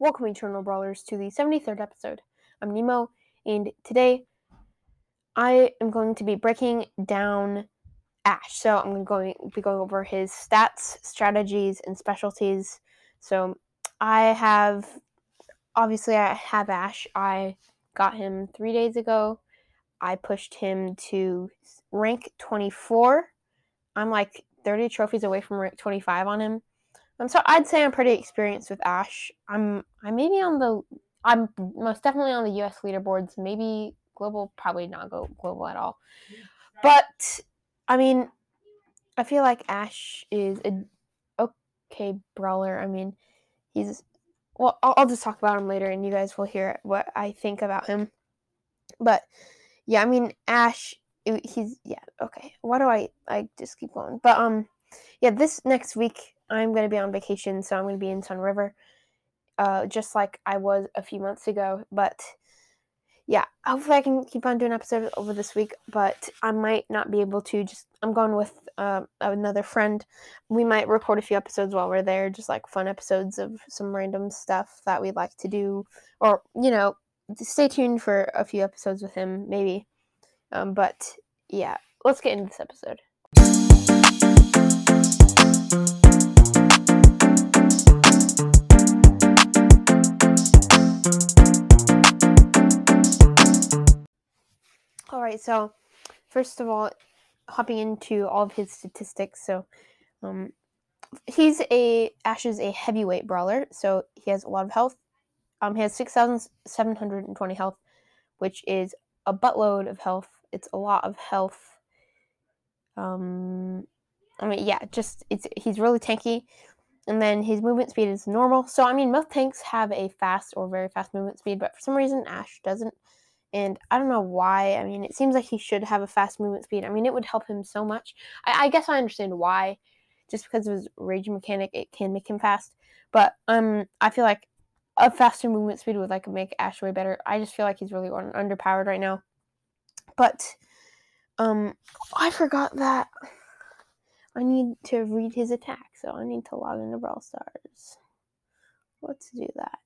Welcome, Eternal Brawlers, to the 73rd episode. I'm Nemo, and today I am going to be breaking down Ash. So I'm going to be going over his stats, strategies, and specialties. So I have, obviously, I have Ash. I got him three days ago. I pushed him to rank 24. I'm like 30 trophies away from rank 25 on him. Um, so I'd say I'm pretty experienced with Ash. I'm I maybe on the I'm most definitely on the US leaderboards, maybe global, probably not go global at all. But I mean, I feel like Ash is a okay brawler. I mean, he's well. I'll, I'll just talk about him later, and you guys will hear what I think about him. But yeah, I mean, Ash. He's yeah okay. Why do I I just keep going? But um, yeah, this next week I'm going to be on vacation, so I'm going to be in Sunriver, uh, just like I was a few months ago. But yeah, hopefully I can keep on doing episodes over this week, but I might not be able to. Just I'm going with uh, another friend. We might record a few episodes while we're there, just like fun episodes of some random stuff that we'd like to do, or you know, stay tuned for a few episodes with him, maybe. Um, but yeah, let's get into this episode. Right, so first of all, hopping into all of his statistics. So, um, he's a Ash is a heavyweight brawler, so he has a lot of health. Um, he has six thousand seven hundred and twenty health, which is a buttload of health. It's a lot of health. Um, I mean, yeah, just it's he's really tanky, and then his movement speed is normal. So I mean, most tanks have a fast or very fast movement speed, but for some reason Ash doesn't and I don't know why. I mean, it seems like he should have a fast movement speed. I mean, it would help him so much. I, I guess I understand why, just because of his rage mechanic, it can make him fast. But um, I feel like a faster movement speed would like make Ash way better. I just feel like he's really underpowered right now. But um, I forgot that I need to read his attack, so I need to log into Brawl Stars. Let's do that.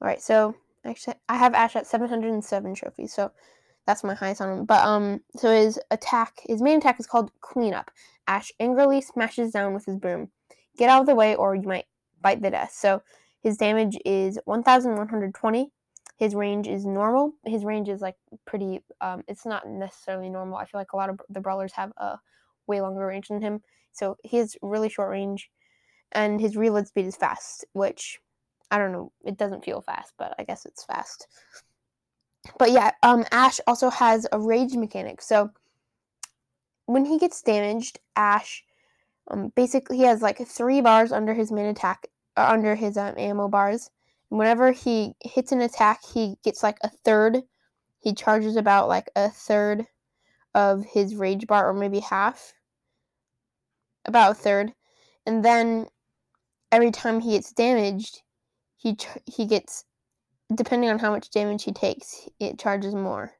All right, so Actually, I have Ash at 707 trophies, so that's my highest on him. But um, so his attack, his main attack is called Cleanup. Ash angrily smashes down with his broom. Get out of the way, or you might bite the dust. So his damage is 1,120. His range is normal. His range is like pretty. Um, it's not necessarily normal. I feel like a lot of the brawlers have a way longer range than him. So he has really short range, and his reload speed is fast, which I don't know. It doesn't feel fast, but I guess it's fast. But yeah, um, Ash also has a rage mechanic. So when he gets damaged, Ash, um, basically he has like three bars under his main attack, uh, under his um, ammo bars. And whenever he hits an attack, he gets like a third. He charges about like a third of his rage bar, or maybe half. About a third, and then every time he gets damaged, he he gets depending on how much damage he takes, it charges more.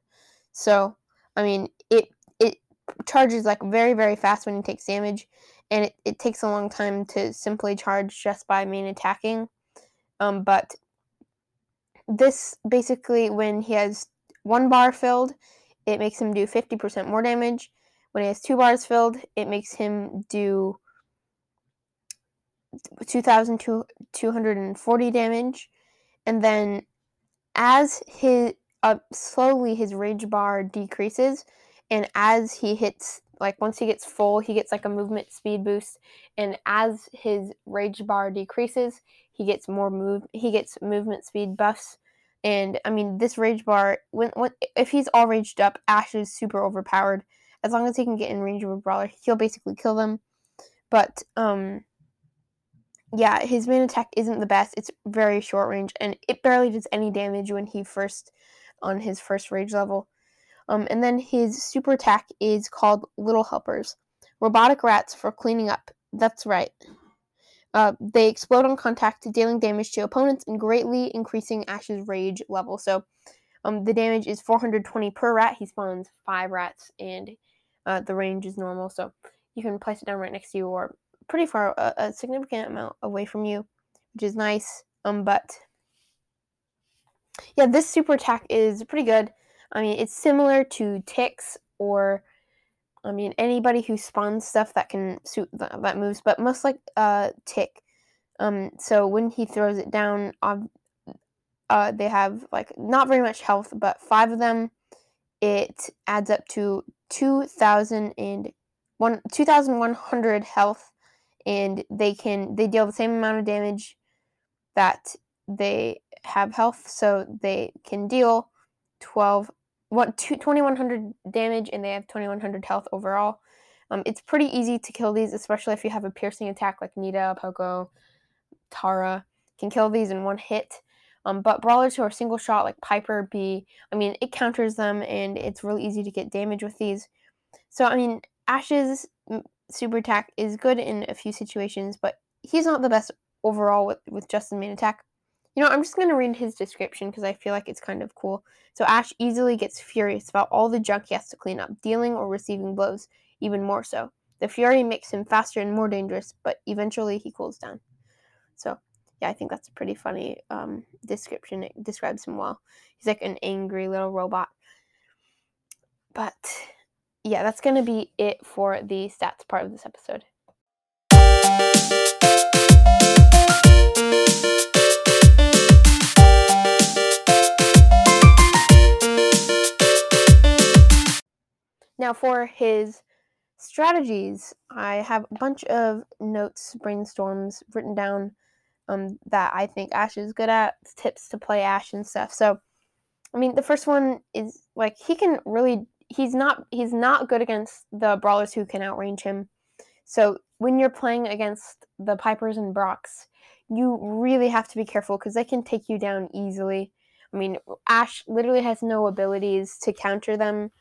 So, I mean, it it charges like very very fast when he takes damage, and it, it takes a long time to simply charge just by main attacking. Um, but this basically when he has one bar filled, it makes him do 50% more damage. When he has two bars filled, it makes him do 2,240 damage. And then as his uh, slowly his rage bar decreases, and as he hits like once he gets full, he gets like a movement speed boost, and as his rage bar decreases, he gets more move he gets movement speed buffs. And I mean, this rage bar when, when if he's all raged up, Ash is super overpowered. As long as he can get in range of a brawler, he'll basically kill them. But um, yeah, his main attack isn't the best. It's very short range, and it barely does any damage when he first on his first rage level. Um, and then his super attack is called Little Helpers, robotic rats for cleaning up. That's right. Uh, they explode on contact, dealing damage to opponents and greatly increasing Ash's rage level. So, um, the damage is 420 per rat. He spawns five rats, and uh, the range is normal. So you can place it down right next to you, or pretty far, a, a significant amount away from you, which is nice. Um, but yeah, this super attack is pretty good. I mean, it's similar to ticks or I mean anybody who spawns stuff that can suit that, moves, but most like uh tick. Um, so when he throws it down, uh, they have like not very much health, but five of them. It adds up to two thousand and one two thousand one hundred health, and they can they deal the same amount of damage that they have health, so they can deal 12 what 2100 damage and they have 2100 health overall. Um, it's pretty easy to kill these, especially if you have a piercing attack like Nita, Poco, Tara can kill these in one hit. Um, but brawlers who are single shot like Piper, Bea, I mean, it counters them and it's really easy to get damage with these. So, I mean, Ash's super attack is good in a few situations, but he's not the best overall with, with just the main attack. You know, I'm just going to read his description because I feel like it's kind of cool. So, Ash easily gets furious about all the junk he has to clean up, dealing or receiving blows, even more so. The fury makes him faster and more dangerous, but eventually he cools down. So, yeah, I think that's a pretty funny um, description. It describes him well. He's like an angry little robot. But yeah, that's going to be it for the stats part of this episode. Now, for his strategies, I have a bunch of notes, brainstorms written down um, that I think Ash is good at, tips to play Ash and stuff. So, I mean, the first one is like he can really he's not he's not good against the brawlers who can outrange him. So when you're playing against the Pipers and Brocks, you really have to be careful because they can take you down easily. I mean, Ash literally has no abilities to counter them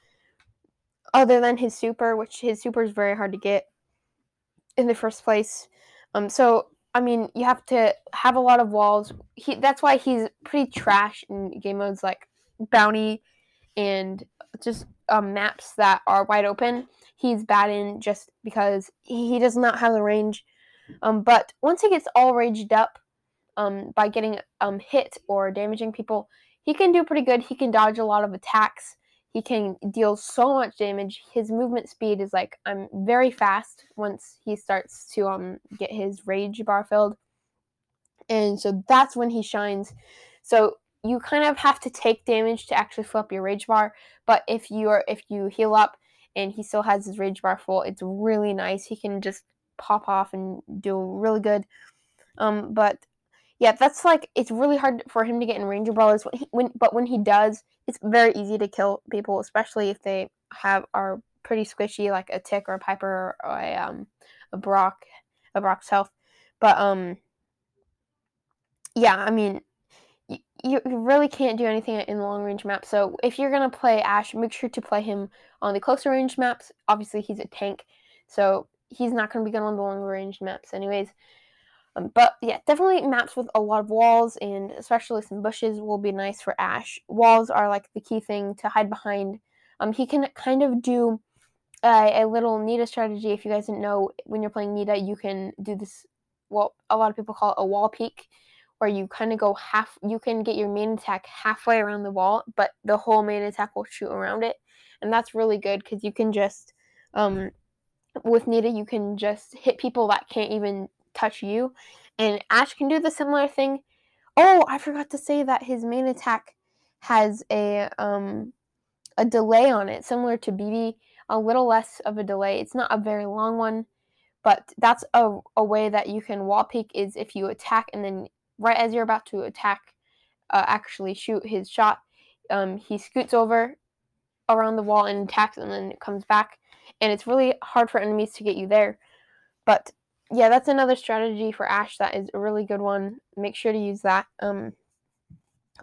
other than his super, which his super is very hard to get in the first place. Um, so I mean, you have to have a lot of walls. He that's why he's pretty trash in game modes like bounty and just um, maps that are wide open. He's bad in just because he does not have the range. Um, but once he gets all raged up um, by getting um, hit or damaging people, he can do pretty good. He can dodge a lot of attacks. He can deal so much damage. His movement speed is like I'm very fast once he starts to um get his rage bar filled. And so that's when he shines. So you kind of have to take damage to actually fill up your rage bar, but if you are if you heal up and he still has his rage bar full, it's really nice. He can just pop off and do really good. Um, but yeah, that's like it's really hard for him to get in ranger brawlers. When, he, when but when he does, it's very easy to kill people, especially if they have are pretty squishy, like a tick or a piper or a um a Brock, a Brock's health. But um, yeah, I mean, you, really can't do anything in the long range map. So if you're gonna play Ash, make sure to play him on the closer range maps. Obviously, he's a tank, so he's not gonna be good on the long range maps, anyways. Um, but yeah, definitely maps with a lot of walls and especially some bushes will be nice for Ash. Walls are like the key thing to hide behind. Um, he can kind of do a little Nita strategy. If you guys didn't know, when you're playing Nita, you can do this. Well, a lot of people call it a wall peek, where you kind of go half. You can get your main attack halfway around the wall, but the whole main attack will shoot around it, and that's really good because you can just um, with Nita, you can just hit people that can't even touch you. And Ash can do the similar thing. Oh, I forgot to say that his main attack has a um a delay on it, similar to Bibi a little less of a delay. It's not a very long one, but that's a, a way that you can wall peek is if you attack and then right as you're about to attack, uh, actually shoot his shot, um, he scoots over around the wall and attacks and then comes back. And it's really hard for enemies to get you there. But yeah, that's another strategy for Ash that is a really good one. Make sure to use that. Um,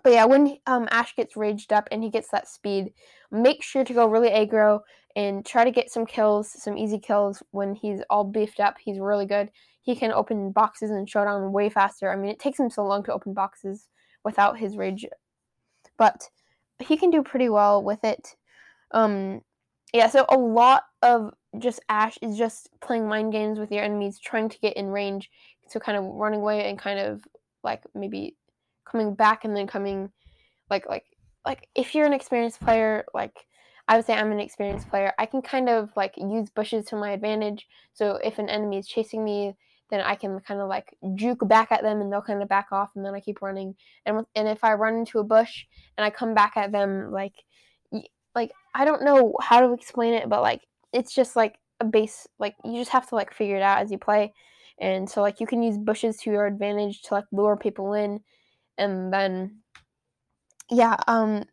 but yeah, when um, Ash gets raged up and he gets that speed, make sure to go really aggro and try to get some kills, some easy kills when he's all beefed up. He's really good. He can open boxes and showdown way faster. I mean, it takes him so long to open boxes without his rage, but he can do pretty well with it. Um, yeah, so a lot of just Ash is just playing mind games with your enemies, trying to get in range, so kind of running away and kind of like maybe coming back and then coming like like like if you're an experienced player like I would say I'm an experienced player. I can kind of like use bushes to my advantage. So if an enemy is chasing me, then I can kind of like juke back at them and they'll kind of back off and then I keep running. And and if I run into a bush and I come back at them like like I don't know how to explain it, but like it's just like a base like you just have to like figure it out as you play. And so like you can use bushes to your advantage to like lure people in and then yeah, um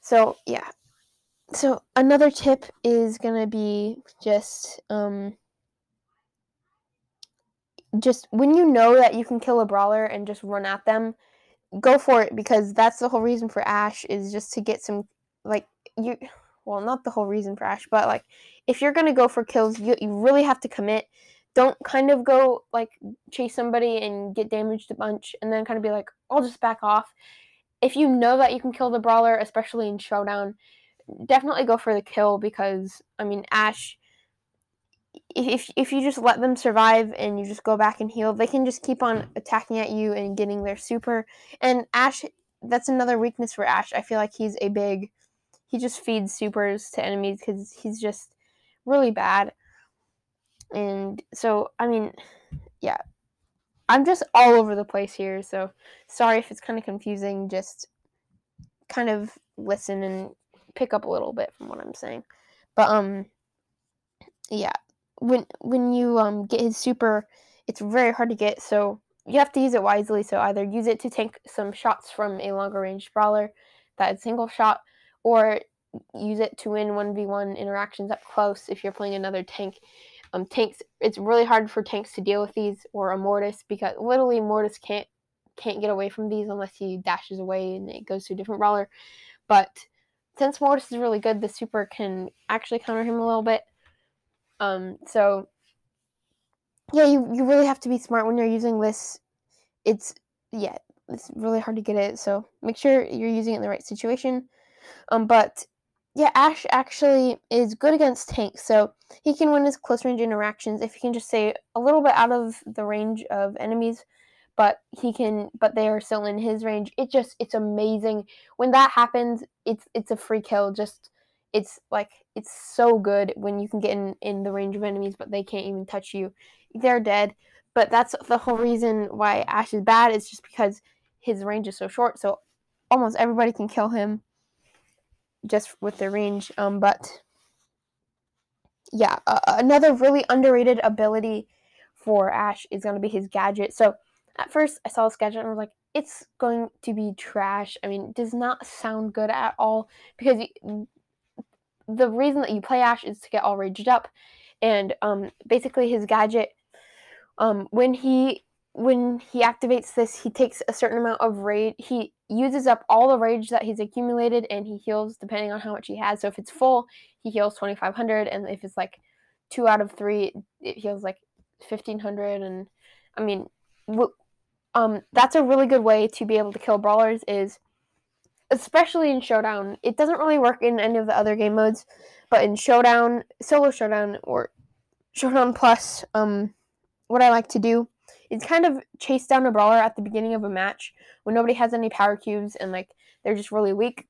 so yeah. So another tip is going to be just um just when you know that you can kill a brawler and just run at them, go for it because that's the whole reason for Ash is just to get some like you well not the whole reason for Ash, but like if you're gonna go for kills, you you really have to commit. Don't kind of go like chase somebody and get damaged a bunch and then kind of be like, I'll just back off. If you know that you can kill the brawler, especially in showdown, definitely go for the kill because I mean Ash if if you just let them survive and you just go back and heal, they can just keep on attacking at you and getting their super. And Ash, that's another weakness for Ash. I feel like he's a big, he just feeds supers to enemies because he's just really bad. And so, I mean, yeah, I'm just all over the place here. So sorry if it's kind of confusing. Just kind of listen and pick up a little bit from what I'm saying. But um, yeah when when you um get his super, it's very hard to get. So you have to use it wisely. So either use it to take some shots from a longer range brawler that single shot, or use it to win 1v1 interactions up close if you're playing another tank. Um, tanks, it's really hard for tanks to deal with these or a Mortis because literally Mortis can't can't get away from these unless he dashes away and it goes to a different brawler. But since Mortis is really good, the super can actually counter him a little bit. Um, so yeah, you, you really have to be smart when you're using this. It's yeah, it's really hard to get it. So make sure you're using it in the right situation. Um, but yeah, Ash actually is good against tanks, so he can win his close range interactions if he can just stay a little bit out of the range of enemies, but he can but they are still in his range. It just it's amazing. When that happens, it's it's a free kill. Just it's like it's so good when you can get in in the range of enemies but they can't even touch you. They're dead. But that's the whole reason why ash is bad is just because his range is so short so almost everybody can kill him just with their range um but yeah uh, another really underrated ability for ash is going to be his gadget. So at first i saw this gadget and i was like it's going to be trash. I mean it does not sound good at all because the reason that you play Ash is to get all raged up, and um, basically his gadget, um, when he when he activates this, he takes a certain amount of rage. He uses up all the rage that he's accumulated, and he heals depending on how much he has. So if it's full, he heals twenty five hundred, and if it's like two out of three, it heals like fifteen hundred. And I mean, w- um, that's a really good way to be able to kill brawlers. Is especially in Showdown. It doesn't really work in any of the other game modes, but in Showdown, Solo Showdown, or Showdown Plus, um, what I like to do is kind of chase down a brawler at the beginning of a match when nobody has any power cubes and like they're just really weak.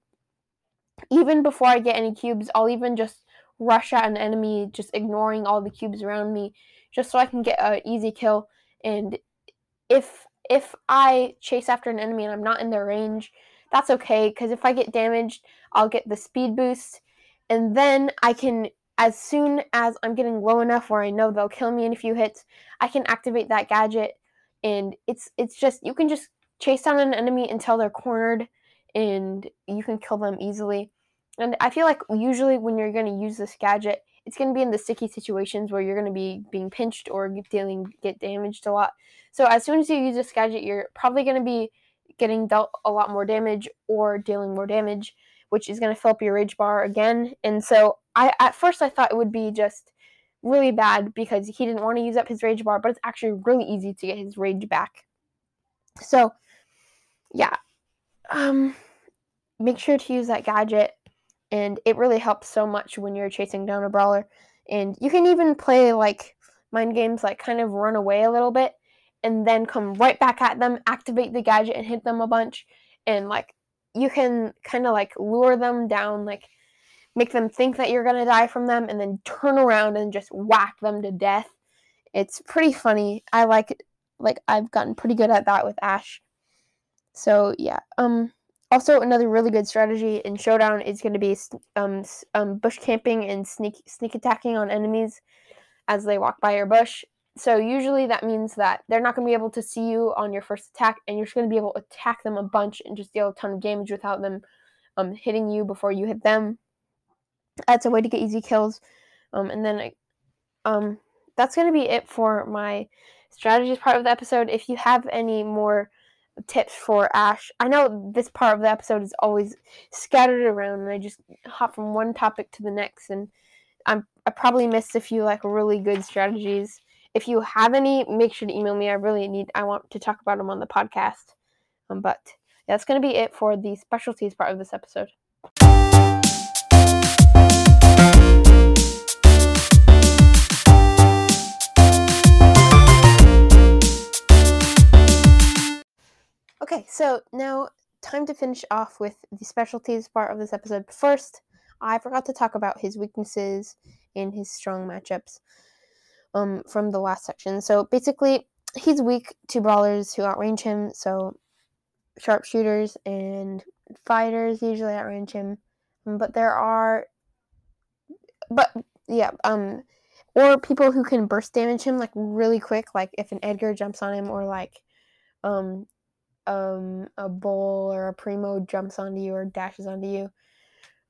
Even before I get any cubes, I'll even just rush at an enemy, just ignoring all the cubes around me, just so I can get an easy kill. And if if I chase after an enemy and I'm not in their range, that's okay because if I get damaged, I'll get the speed boost, and then I can, as soon as I'm getting low enough where I know they'll kill me in a few hits, I can activate that gadget, and it's it's just you can just chase down an enemy until they're cornered, and you can kill them easily. And I feel like usually when you're going to use this gadget, it's going to be in the sticky situations where you're going to be being pinched or dealing get damaged a lot. So as soon as you use this gadget, you're probably going to be getting dealt a lot more damage or dealing more damage, which is going to fill up your rage bar again. And so I at first I thought it would be just really bad because he didn't want to use up his rage bar, but it's actually really easy to get his rage back. So yeah. Um make sure to use that gadget and it really helps so much when you're chasing down a brawler. And you can even play like mind games like kind of run away a little bit and then come right back at them, activate the gadget and hit them a bunch. And like you can kind of like lure them down, like make them think that you're gonna die from them, and then turn around and just whack them to death. It's pretty funny. I like it. Like I've gotten pretty good at that with Ash. So yeah. Um. Also, another really good strategy in Showdown is going to be um, um, bush camping and sneak sneak attacking on enemies as they walk by your bush. So usually that means that they're not going to be able to see you on your first attack, and you're just going to be able to attack them a bunch and just deal a ton of damage without them um, hitting you before you hit them. That's a way to get easy kills. Um, and then um, that's going to be it for my strategies part of the episode. If you have any more tips for Ash. I know this part of the episode is always scattered around, and I just hop from one topic to the next, and I'm I probably missed a few like really good strategies. If you have any, make sure to email me. I really need. I want to talk about them on the podcast. Um, but that's going to be it for the specialties part of this episode. Okay, so now time to finish off with the specialties part of this episode. First, I forgot to talk about his weaknesses and his strong matchups um, from the last section. So basically, he's weak to brawlers who outrange him. So sharpshooters and fighters usually outrange him, um, but there are, but yeah, um, or people who can burst damage him like really quick, like if an Edgar jumps on him, or like um um a bull or a primo jumps onto you or dashes onto you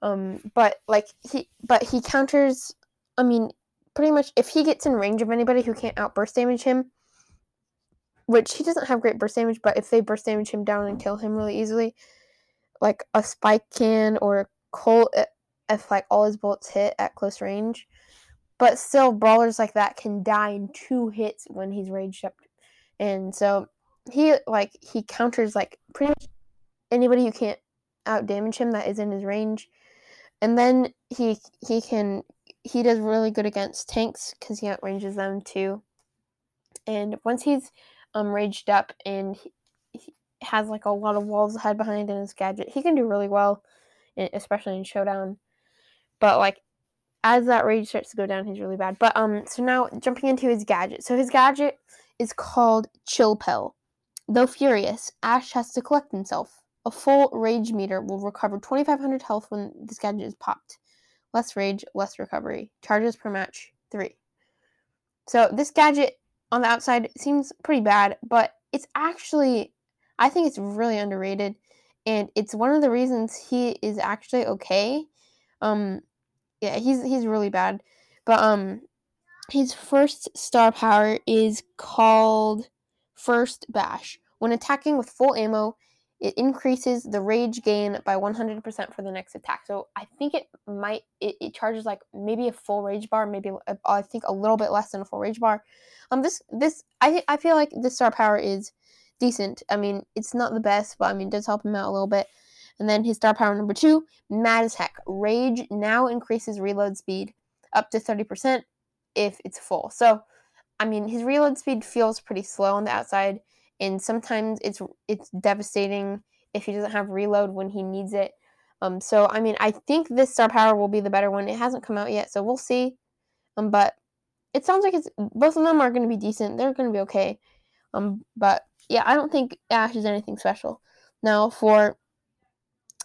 um but like he but he counters i mean pretty much if he gets in range of anybody who can't outburst damage him which he doesn't have great burst damage but if they burst damage him down and kill him really easily like a spike can or a colt if like all his bullets hit at close range but still brawlers like that can die in two hits when he's raged up and so he like he counters like pretty much anybody who can't out damage him that is in his range. And then he he can he does really good against tanks because he outranges them too. And once he's um raged up and he, he has like a lot of walls to hide behind in his gadget, he can do really well, especially in showdown. But like as that rage starts to go down, he's really bad. But um, so now jumping into his gadget. So his gadget is called Chill Pill. Though furious, Ash has to collect himself. A full rage meter will recover 2500 health when this gadget is popped. Less rage, less recovery. Charges per match, 3. So this gadget on the outside seems pretty bad, but it's actually I think it's really underrated and it's one of the reasons he is actually okay. Um yeah, he's he's really bad. But um his first star power is called First Bash. When attacking with full ammo, it increases the rage gain by 100% for the next attack. So I think it might, it, it charges like maybe a full rage bar, maybe a, I think a little bit less than a full rage bar. Um, this, this, I, I feel like this star power is decent. I mean, it's not the best, but I mean, it does help him out a little bit. And then his star power number two, mad as heck. Rage now increases reload speed up to 30% if it's full. So I mean, his reload speed feels pretty slow on the outside, and sometimes it's it's devastating if he doesn't have reload when he needs it. Um, so I mean, I think this star power will be the better one. It hasn't come out yet, so we'll see. Um, but it sounds like it's both of them are going to be decent. They're going to be okay. Um, but yeah, I don't think Ash is anything special. Now for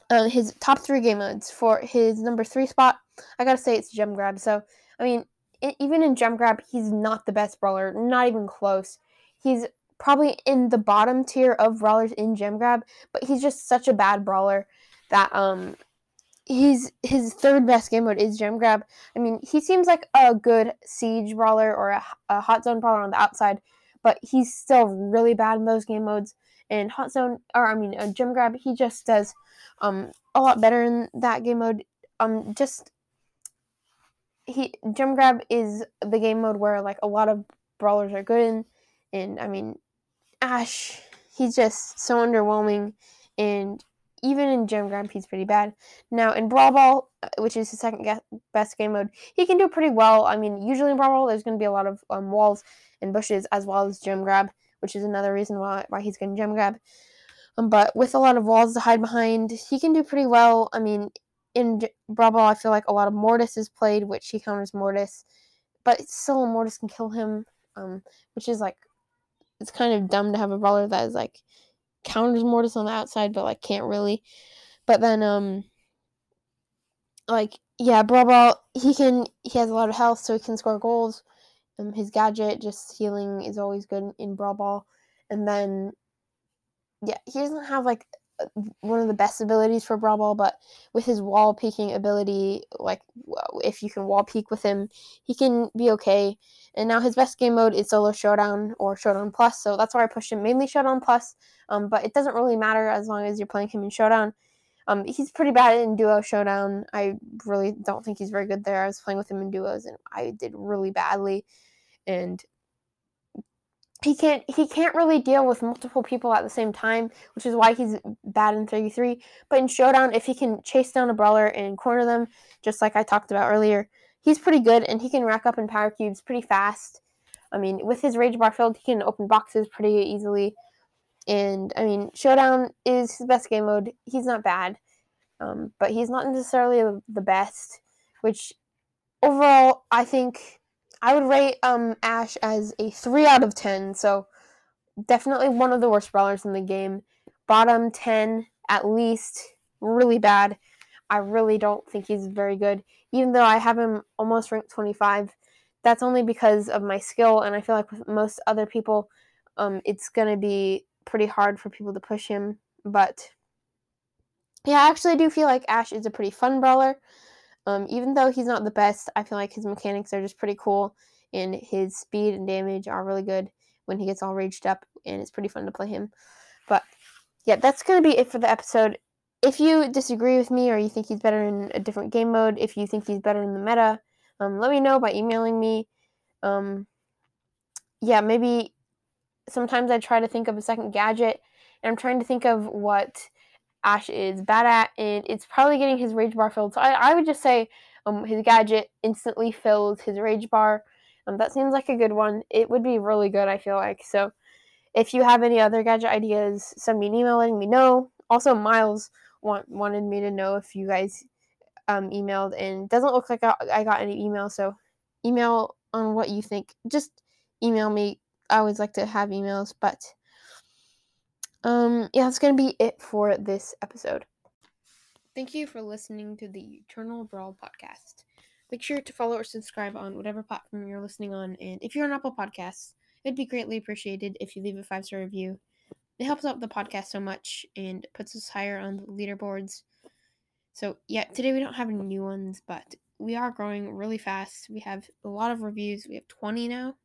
uh, his top three game modes for his number three spot, I gotta say it's gem grab. So I mean, even in gem grab, he's not the best brawler, not even close. He's probably in the bottom tier of brawlers in gem grab, but he's just such a bad brawler that um he's his third best game mode is gem grab. I mean, he seems like a good siege brawler or a, a hot zone brawler on the outside, but he's still really bad in those game modes. And hot zone, or I mean, a gem grab, he just does um a lot better in that game mode. Um, just he gem grab is the game mode where like a lot of brawlers are good in, and I mean, Ash, he's just so underwhelming, and even in gem grab, he's pretty bad. Now in Brawl Ball, uh, which is his second best game mode, he can do pretty well. I mean, usually in Brawl Ball, there's going to be a lot of um, walls and bushes as well as gem grab, which is another reason why why he's getting gem grab. Um, but with a lot of walls to hide behind, he can do pretty well. I mean, in Brawl Ball, I feel like a lot of Mortis is played, which he counters Mortis, but still Mortis can kill him, um, which is like it's kind of dumb to have a brawler that is like counters Mortis on the outside, but like can't really. But then um, like yeah, Brawl Ball, he can he has a lot of health, so he can score goals. Um, his gadget, just healing, is always good in Brawl Ball. And then, yeah, he doesn't have like one of the best abilities for Brawl but with his wall peeking ability, like if you can wall peek with him, he can be okay. And now his best game mode is Solo Showdown or Showdown Plus, so that's why I pushed him mainly Showdown Plus. Um, but it doesn't really matter as long as you're playing him in Showdown. Um, he's pretty bad in Duo Showdown. I really don't think he's very good there. I was playing with him in duos and I did really badly, and he can't he can't really deal with multiple people at the same time, which is why he's bad in 33. But in Showdown, if he can chase down a brawler and corner them, just like I talked about earlier, he's pretty good and he can rack up in power cubes pretty fast. I mean, with his rage bar filled, he can open boxes pretty easily. And I mean, Showdown is his best game mode. He's not bad, um, but he's not necessarily the best. Which overall, I think I would rate um Ash as a three out of ten. So definitely one of the worst brawlers in the game. Bottom ten at least. Really bad. I really don't think he's very good. Even though I have him almost ranked 25, that's only because of my skill. And I feel like with most other people, um, it's gonna be pretty hard for people to push him. But yeah, I actually do feel like Ash is a pretty fun brawler. Um, even though he's not the best, I feel like his mechanics are just pretty cool, and his speed and damage are really good when he gets all raged up, and it's pretty fun to play him. But yeah, that's gonna be it for the episode. If you disagree with me or you think he's better in a different game mode, if you think he's better in the meta, um, let me know by emailing me. Um, yeah, maybe sometimes I try to think of a second gadget, and I'm trying to think of what Ash is bad at, and it's probably getting his rage bar filled. So I, I would just say um, his gadget instantly fills his rage bar. Um, that seems like a good one. It would be really good, I feel like. So if you have any other gadget ideas, send me an email letting me know. Also, Miles want, wanted me to know if you guys um, emailed, and doesn't look like I, I got any email. So email on what you think. Just email me. I always like to have emails, but um, yeah, that's gonna be it for this episode. Thank you for listening to the Eternal Brawl podcast. Make sure to follow or subscribe on whatever platform you're listening on, and if you're on Apple Podcasts, it'd be greatly appreciated if you leave a five star review. It helps out the podcast so much and puts us higher on the leaderboards. So, yeah, today we don't have any new ones, but we are growing really fast. We have a lot of reviews. We have 20 now,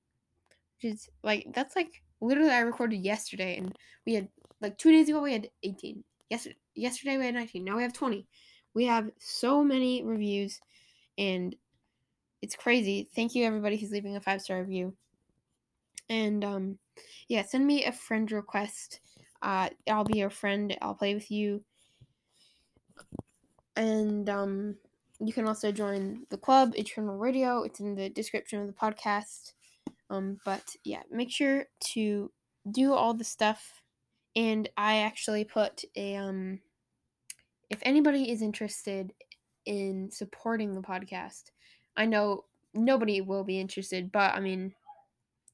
which is like, that's like literally I recorded yesterday and we had like two days ago we had 18. Yesterday, yesterday we had 19. Now we have 20. We have so many reviews, and it's crazy. Thank you everybody who's leaving a five star review. And um, yeah, send me a friend request. Uh, I'll be your friend. I'll play with you. And um, you can also join the club, Eternal Radio. It's in the description of the podcast. Um, but yeah, make sure to do all the stuff and I actually put a um if anybody is interested in supporting the podcast, I know nobody will be interested, but I mean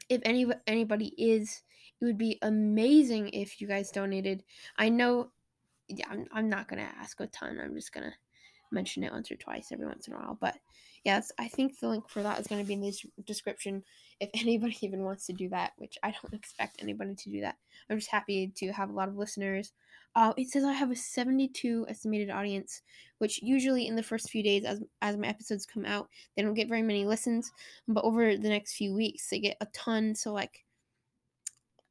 if any anybody is, it would be amazing if you guys donated. I know yeah, I'm, I'm not going to ask a ton. I'm just going to mention it once or twice every once in a while, but yes, I think the link for that is going to be in the description if anybody even wants to do that, which I don't expect anybody to do that. I'm just happy to have a lot of listeners. Uh, it says I have a 72 estimated audience, which usually in the first few days, as as my episodes come out, they don't get very many listens, but over the next few weeks, they get a ton. So like,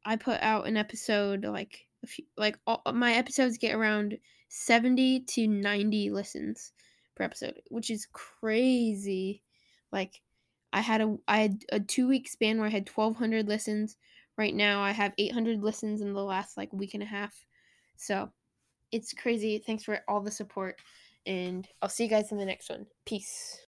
I put out an episode like a few, like all my episodes get around 70 to 90 listens per episode, which is crazy. Like I had a I had a 2 week span where I had 1200 listens. Right now I have 800 listens in the last like week and a half. So, it's crazy. Thanks for all the support and I'll see you guys in the next one. Peace.